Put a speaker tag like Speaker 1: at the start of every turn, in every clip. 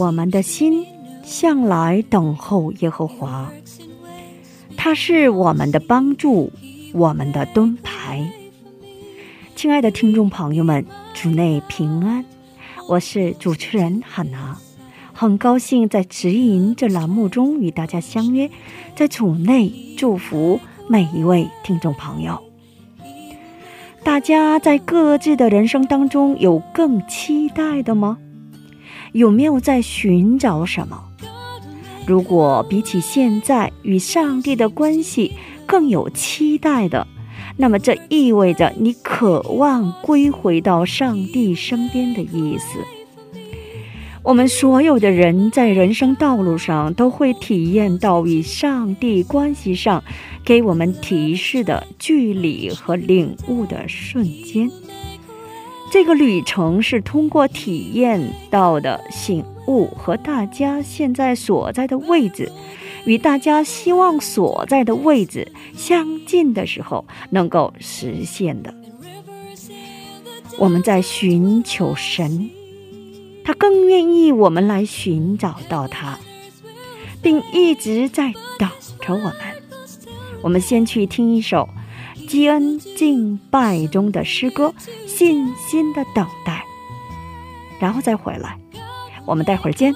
Speaker 1: 我们的心向来等候耶和华，他是我们的帮助，我们的盾牌。亲爱的听众朋友们，主内平安，我是主持人汉娜，很高兴在指引这栏目中与大家相约，在主内祝福每一位听众朋友。大家在各自的人生当中有更期待的吗？有没有在寻找什么？如果比起现在与上帝的关系更有期待的，那么这意味着你渴望归回到上帝身边的意思。我们所有的人在人生道路上都会体验到与上帝关系上给我们提示的距离和领悟的瞬间。这个旅程是通过体验到的醒悟和大家现在所在的位置，与大家希望所在的位置相近的时候能够实现的。我们在寻求神，他更愿意我们来寻找到他，并一直在等着我们。我们先去听一首基恩敬拜中的诗歌《信心的等待》，然后再回来。我们待会儿见。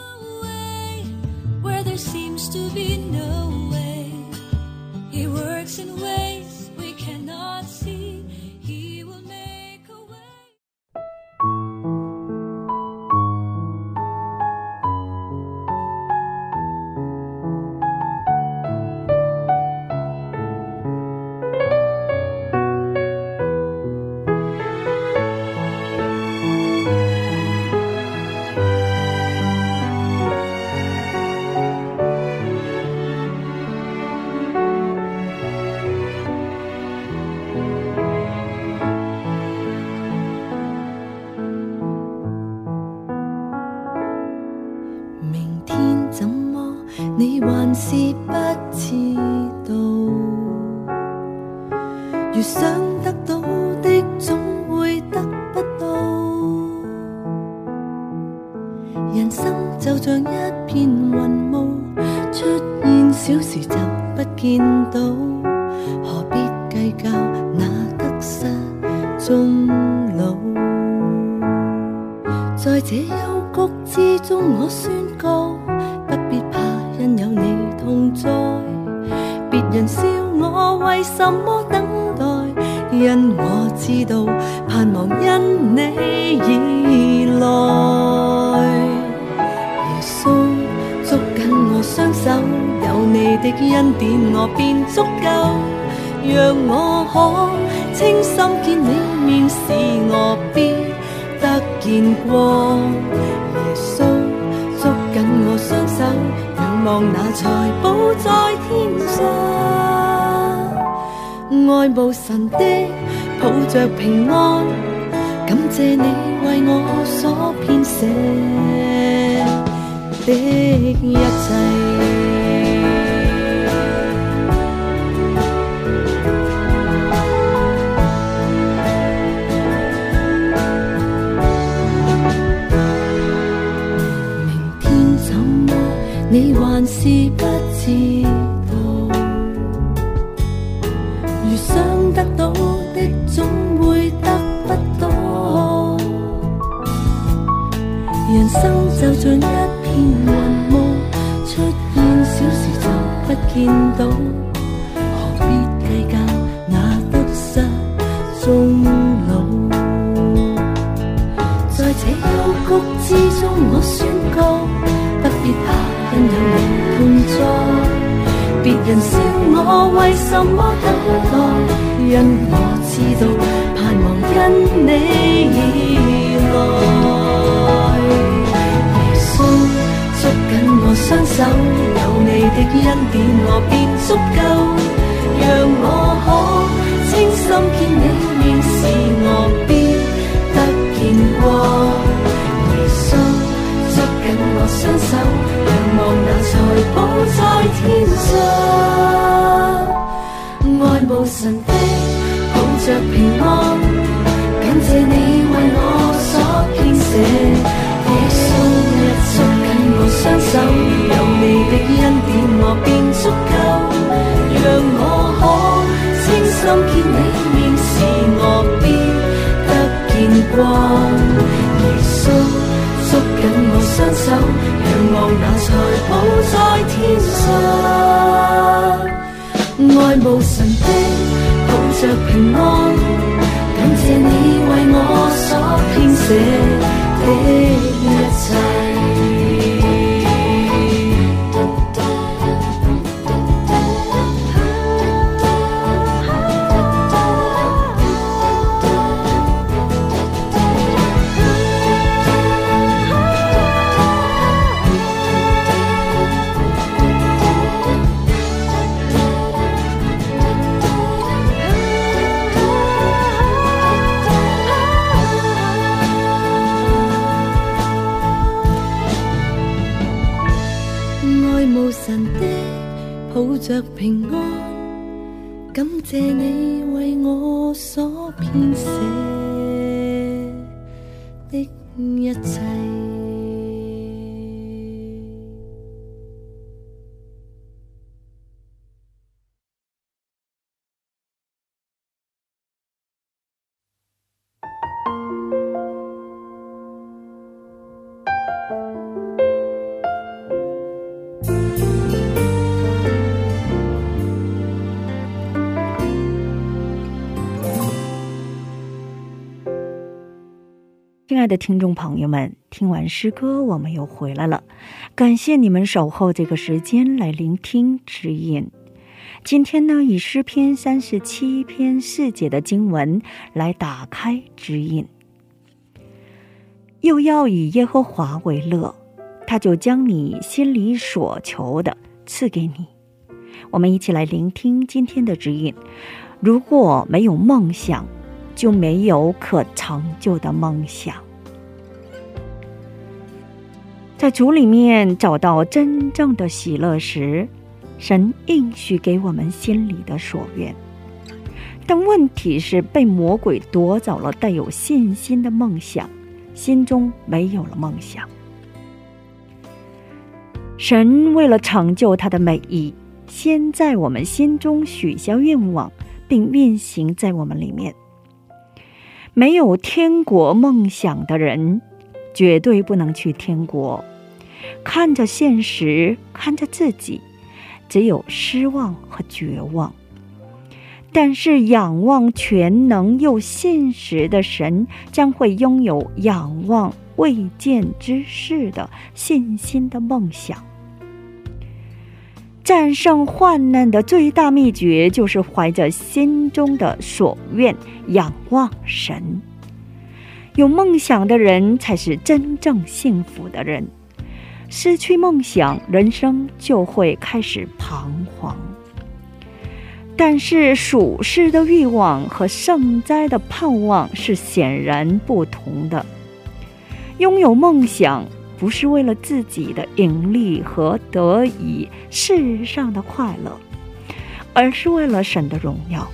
Speaker 2: 我宣告，不必怕，因有你同在。别人笑我为什么等待，因我知道盼望因你而来。耶稣捉紧我雙手，有你的恩典我便足夠，讓我可清心見你面，使我必得見光。耶稣双手，仰望那财宝在天上，爱慕神的抱着平安，感谢你为我所编写的一切。知不知道。如想得到的，總會得不到。人生就像一片雲霧，出現小时就不見到，人笑我为什么等待，因我知道盼望因你而来。耶稣捉紧我双手，有你的恩典我便足够，让我可便足够，让我可清心见你面时，我必得见光。耶稣。捉紧我双手，仰望那财宝在天上，爱慕神的，抱着平安，感谢你为我所编写的谢你为我所编写。
Speaker 1: 亲爱的听众朋友们，听完诗歌，我们又回来了。感谢你们守候这个时间来聆听指引。今天呢，以诗篇三十七篇四节的经文来打开指引。又要以耶和华为乐，他就将你心里所求的赐给你。我们一起来聆听今天的指引。如果没有梦想，就没有可成就的梦想。在主里面找到真正的喜乐时，神应许给我们心里的所愿。但问题是，被魔鬼夺走了带有信心的梦想，心中没有了梦想。神为了成就他的美意，先在我们心中许下愿望，并运行在我们里面。没有天国梦想的人，绝对不能去天国。看着现实，看着自己，只有失望和绝望。但是仰望全能又信实的神，将会拥有仰望未见之事的信心的梦想。战胜患难的最大秘诀，就是怀着心中的所愿仰望神。有梦想的人，才是真正幸福的人。失去梦想，人生就会开始彷徨。但是属世的欲望和圣哉的盼望是显然不同的。拥有梦想。不是为了自己的盈利和得以世上的快乐，而是为了神的荣耀。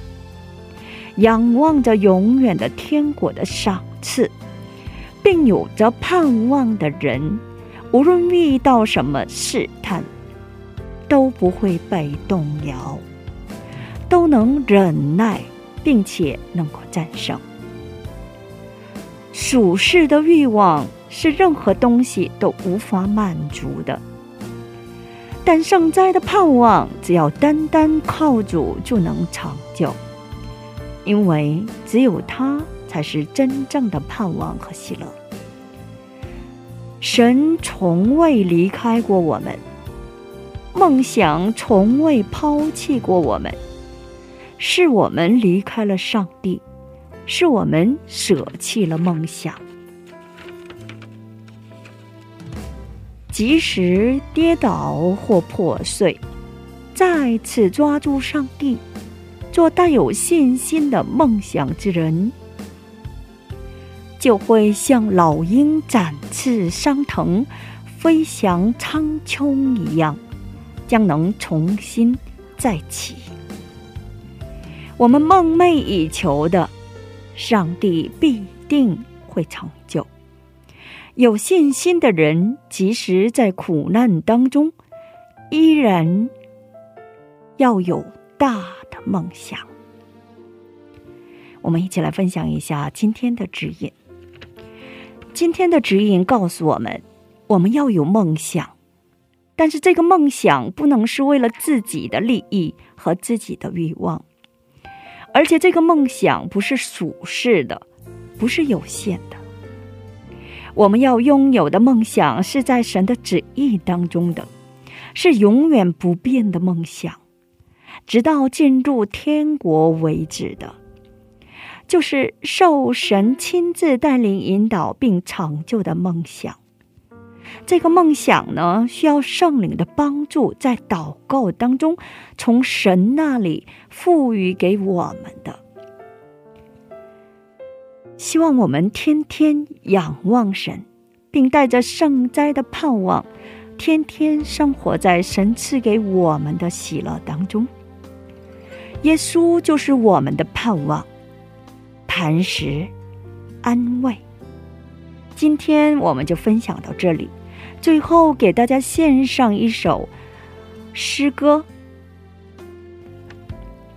Speaker 1: 仰望着永远的天国的赏赐，并有着盼望的人，无论遇到什么试探，都不会被动摇，都能忍耐，并且能够战胜属世的欲望。是任何东西都无法满足的，但圣哉的盼望，只要单单靠主就能成就，因为只有他才是真正的盼望和喜乐。神从未离开过我们，梦想从未抛弃过我们，是我们离开了上帝，是我们舍弃了梦想。即使跌倒或破碎，再次抓住上帝，做带有信心的梦想之人，就会像老鹰展翅上腾、飞翔苍穹一样，将能重新再起。我们梦寐以求的，上帝必定会成就。有信心的人，即使在苦难当中，依然要有大的梦想。我们一起来分享一下今天的指引。今天的指引告诉我们，我们要有梦想，但是这个梦想不能是为了自己的利益和自己的欲望，而且这个梦想不是属世的，不是有限的。我们要拥有的梦想是在神的旨意当中的，是永远不变的梦想，直到进入天国为止的，就是受神亲自带领、引导并成就的梦想。这个梦想呢，需要圣灵的帮助，在祷告当中从神那里赋予给我们的。希望我们天天仰望神，并带着圣哉的盼望，天天生活在神赐给我们的喜乐当中。耶稣就是我们的盼望、磐石、安慰。今天我们就分享到这里，最后给大家献上一首诗歌。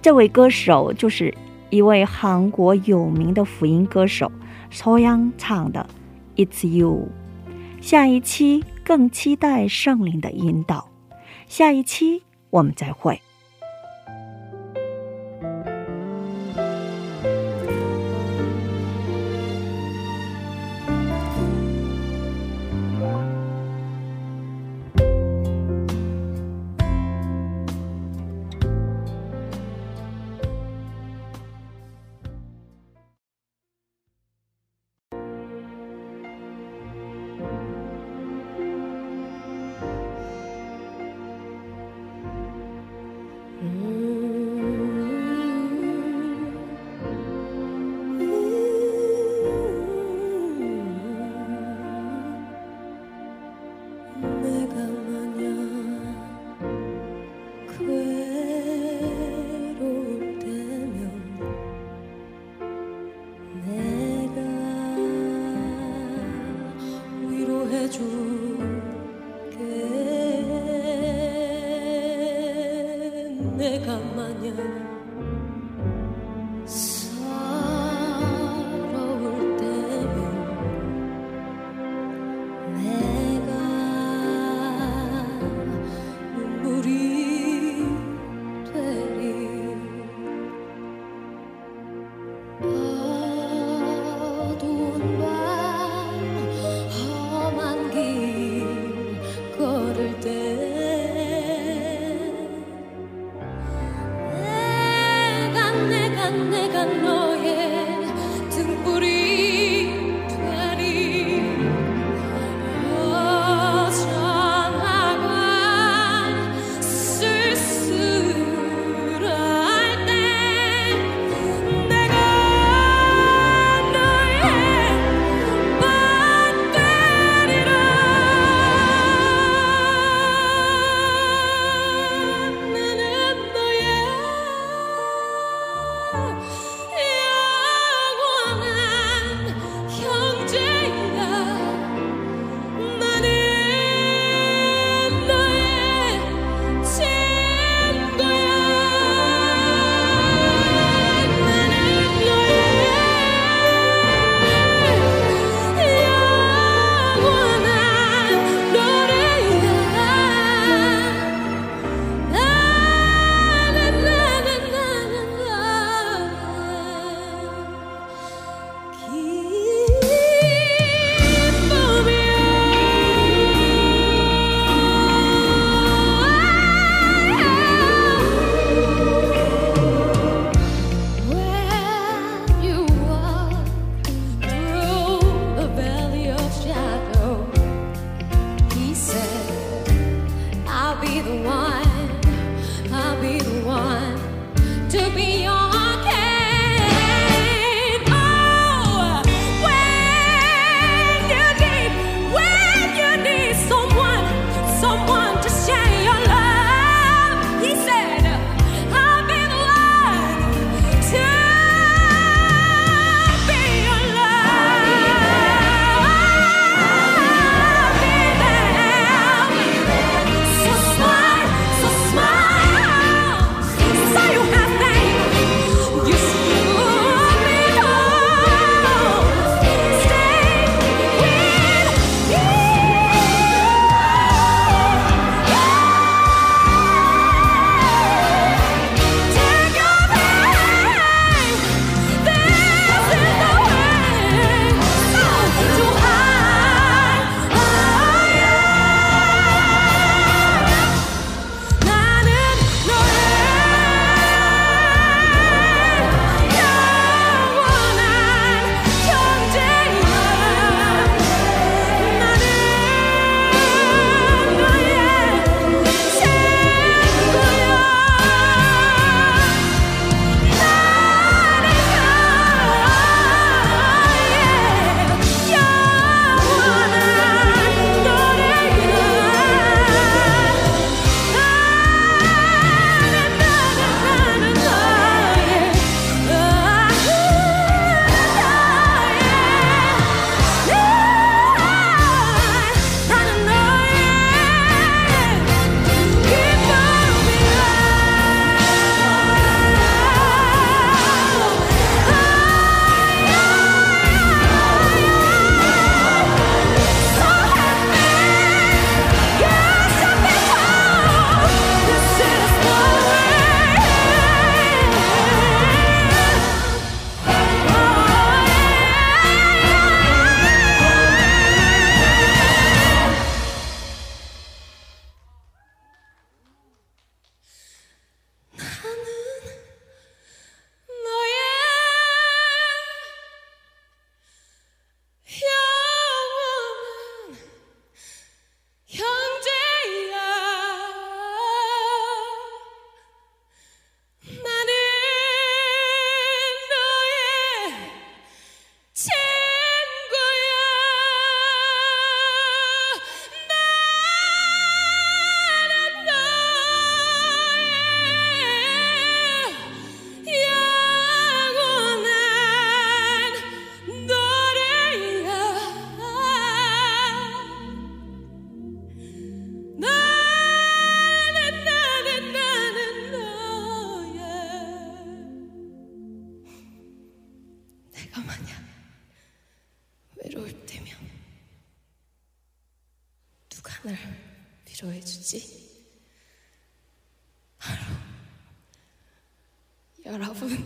Speaker 1: 这位歌手就是。一位韩国有名的福音歌手曹阳唱的《It's You》，下一期更期待圣灵的引导。下一期我们再会。
Speaker 3: 여러분.